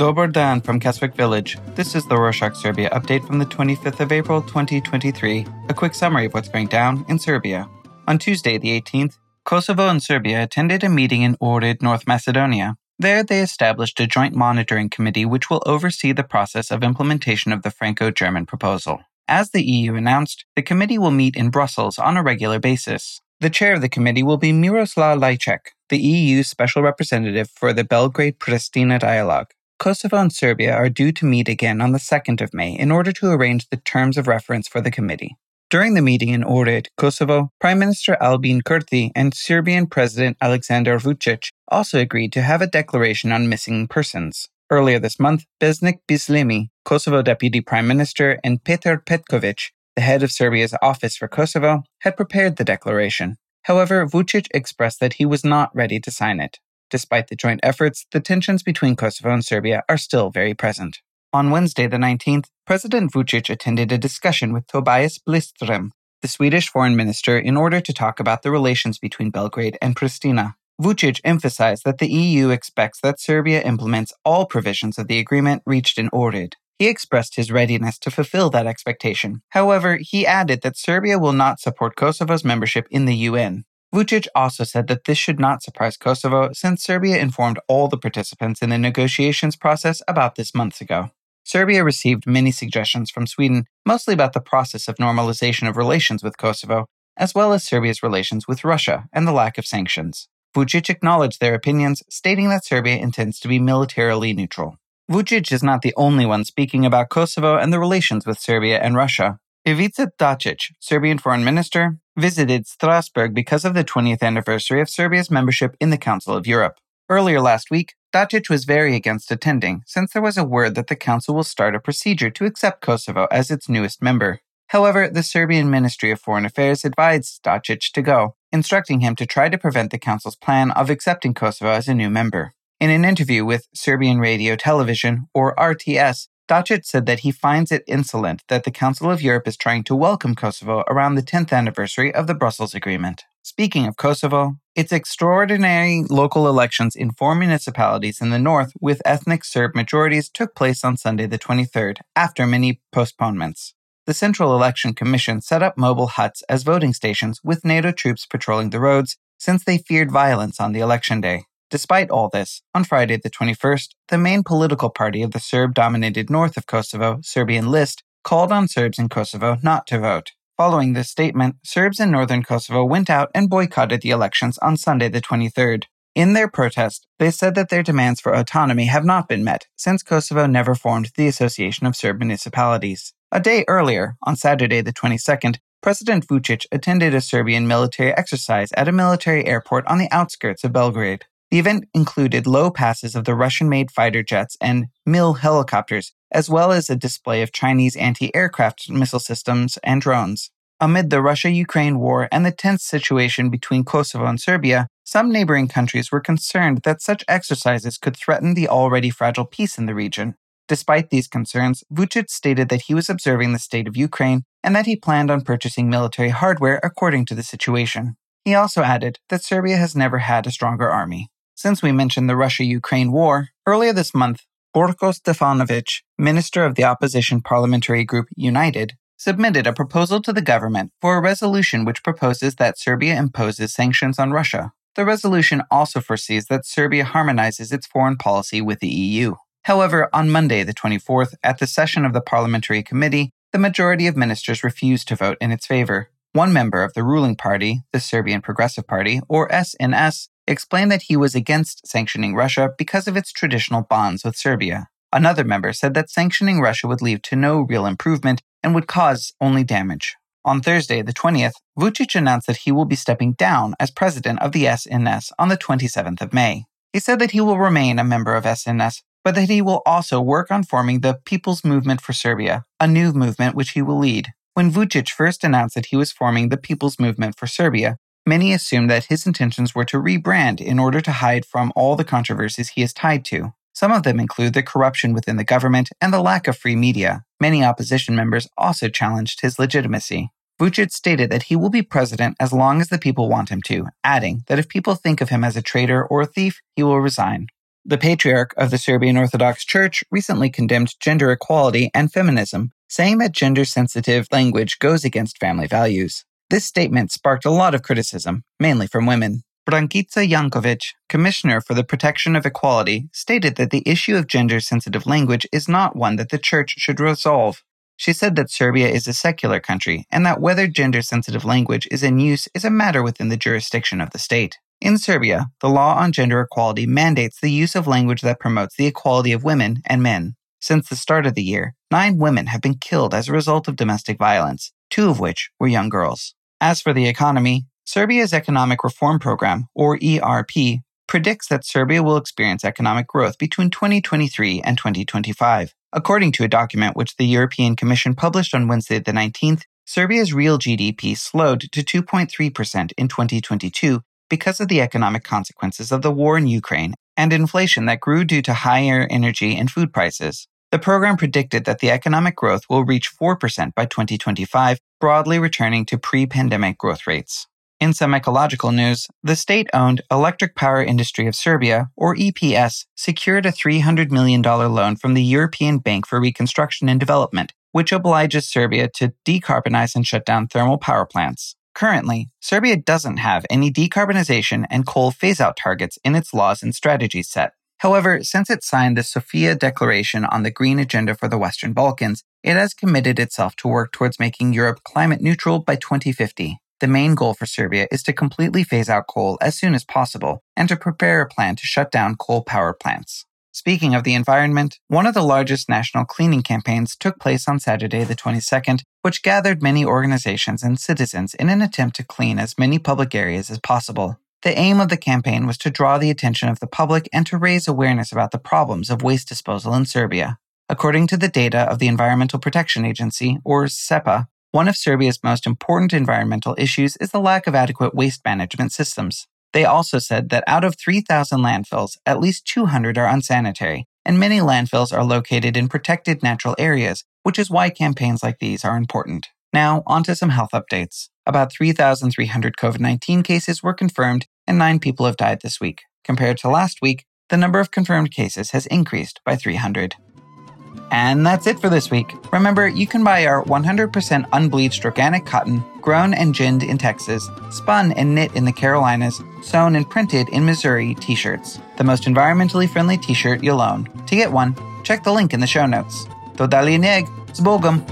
Dobar Dan from Keswick Village. This is the Rorshok Serbia update from the 25th of April 2023. A quick summary of what's going down in Serbia. On Tuesday, the 18th, Kosovo and Serbia attended a meeting in Ohrid, North Macedonia. There, they established a joint monitoring committee which will oversee the process of implementation of the Franco German proposal. As the EU announced, the committee will meet in Brussels on a regular basis. The chair of the committee will be Miroslav Lajcak, the EU special representative for the Belgrade Pristina dialogue. Kosovo and Serbia are due to meet again on the 2nd of May in order to arrange the terms of reference for the committee. During the meeting in Ohrid, Kosovo, Prime Minister Albin Kurti and Serbian President Aleksandar Vucic also agreed to have a declaration on missing persons. Earlier this month, Besnik Bislimi, Kosovo Deputy Prime Minister, and Petar Petkovic, the head of Serbia's Office for Kosovo, had prepared the declaration. However, Vucic expressed that he was not ready to sign it. Despite the joint efforts, the tensions between Kosovo and Serbia are still very present. On Wednesday, the 19th, President Vucic attended a discussion with Tobias Billström, the Swedish foreign minister, in order to talk about the relations between Belgrade and Pristina. Vucic emphasized that the EU expects that Serbia implements all provisions of the agreement reached in Ohrid. He expressed his readiness to fulfill that expectation. However, he added that Serbia will not support Kosovo's membership in the UN. Vucic also said that this should not surprise Kosovo since Serbia informed all the participants in the negotiations process about this months ago. Serbia received many suggestions from Sweden, mostly about the process of normalization of relations with Kosovo, as well as Serbia's relations with Russia and the lack of sanctions. Vucic acknowledged their opinions, stating that Serbia intends to be militarily neutral. Vucic is not the only one speaking about Kosovo and the relations with Serbia and Russia. Ivica Dacic, Serbian foreign minister, visited Strasbourg because of the 20th anniversary of Serbia's membership in the Council of Europe. Earlier last week, Dacic was very against attending, since there was a word that the Council will start a procedure to accept Kosovo as its newest member. However, the Serbian Ministry of Foreign Affairs advised Dacic to go, instructing him to try to prevent the Council's plan of accepting Kosovo as a new member. In an interview with Serbian Radio Television, or RTS, Dacic said that he finds it insolent that the Council of Europe is trying to welcome Kosovo around the 10th anniversary of the Brussels Agreement. Speaking of Kosovo, its extraordinary local elections in four municipalities in the north with ethnic Serb majorities took place on Sunday the 23rd, after many postponements. The Central Election Commission set up mobile huts as voting stations with NATO troops patrolling the roads since they feared violence on the election day. Despite all this, on Friday the 21st, the main political party of the Serb dominated north of Kosovo, Serbian List, called on Serbs in Kosovo not to vote. Following this statement, Serbs in northern Kosovo went out and boycotted the elections on Sunday the 23rd. In their protest, they said that their demands for autonomy have not been met since Kosovo never formed the Association of Serb Municipalities. A day earlier, on Saturday the 22nd, President Vucic attended a Serbian military exercise at a military airport on the outskirts of Belgrade. The event included low passes of the Russian made fighter jets and MiL helicopters, as well as a display of Chinese anti aircraft missile systems and drones. Amid the Russia Ukraine war and the tense situation between Kosovo and Serbia, some neighboring countries were concerned that such exercises could threaten the already fragile peace in the region. Despite these concerns, Vucic stated that he was observing the state of Ukraine and that he planned on purchasing military hardware according to the situation. He also added that Serbia has never had a stronger army. Since we mentioned the Russia Ukraine war, earlier this month, Borko Stefanovic, minister of the opposition parliamentary group United, submitted a proposal to the government for a resolution which proposes that Serbia imposes sanctions on Russia. The resolution also foresees that Serbia harmonizes its foreign policy with the EU. However, on Monday, the 24th, at the session of the parliamentary committee, the majority of ministers refused to vote in its favor. One member of the ruling party, the Serbian Progressive Party, or SNS, explained that he was against sanctioning Russia because of its traditional bonds with Serbia. Another member said that sanctioning Russia would lead to no real improvement and would cause only damage. On Thursday, the 20th, Vucic announced that he will be stepping down as president of the SNS on the 27th of May. He said that he will remain a member of SNS, but that he will also work on forming the People's Movement for Serbia, a new movement which he will lead. When Vucic first announced that he was forming the People's Movement for Serbia, Many assume that his intentions were to rebrand in order to hide from all the controversies he is tied to. Some of them include the corruption within the government and the lack of free media. Many opposition members also challenged his legitimacy. Vucic stated that he will be president as long as the people want him to, adding that if people think of him as a traitor or a thief, he will resign. The patriarch of the Serbian Orthodox Church recently condemned gender equality and feminism, saying that gender sensitive language goes against family values. This statement sparked a lot of criticism, mainly from women. Brankica Jankovic, Commissioner for the Protection of Equality, stated that the issue of gender sensitive language is not one that the Church should resolve. She said that Serbia is a secular country and that whether gender sensitive language is in use is a matter within the jurisdiction of the state. In Serbia, the law on gender equality mandates the use of language that promotes the equality of women and men. Since the start of the year, nine women have been killed as a result of domestic violence, two of which were young girls. As for the economy, Serbia's Economic Reform Program, or ERP, predicts that Serbia will experience economic growth between 2023 and 2025. According to a document which the European Commission published on Wednesday the 19th, Serbia's real GDP slowed to 2.3% in 2022 because of the economic consequences of the war in Ukraine and inflation that grew due to higher energy and food prices. The program predicted that the economic growth will reach 4% by 2025, broadly returning to pre pandemic growth rates. In some ecological news, the state owned Electric Power Industry of Serbia, or EPS, secured a $300 million loan from the European Bank for Reconstruction and Development, which obliges Serbia to decarbonize and shut down thermal power plants. Currently, Serbia doesn't have any decarbonization and coal phase out targets in its laws and strategies set. However, since it signed the Sofia Declaration on the Green Agenda for the Western Balkans, it has committed itself to work towards making Europe climate neutral by 2050. The main goal for Serbia is to completely phase out coal as soon as possible and to prepare a plan to shut down coal power plants. Speaking of the environment, one of the largest national cleaning campaigns took place on Saturday, the 22nd, which gathered many organizations and citizens in an attempt to clean as many public areas as possible. The aim of the campaign was to draw the attention of the public and to raise awareness about the problems of waste disposal in Serbia. According to the data of the Environmental Protection Agency, or SEPA, one of Serbia's most important environmental issues is the lack of adequate waste management systems. They also said that out of 3,000 landfills, at least 200 are unsanitary, and many landfills are located in protected natural areas, which is why campaigns like these are important. Now, on to some health updates. About 3,300 COVID 19 cases were confirmed, and nine people have died this week. Compared to last week, the number of confirmed cases has increased by 300. And that's it for this week. Remember, you can buy our 100% unbleached organic cotton, grown and ginned in Texas, spun and knit in the Carolinas, sewn and printed in Missouri t shirts. The most environmentally friendly t shirt you'll own. To get one, check the link in the show notes. To dali z Bogom!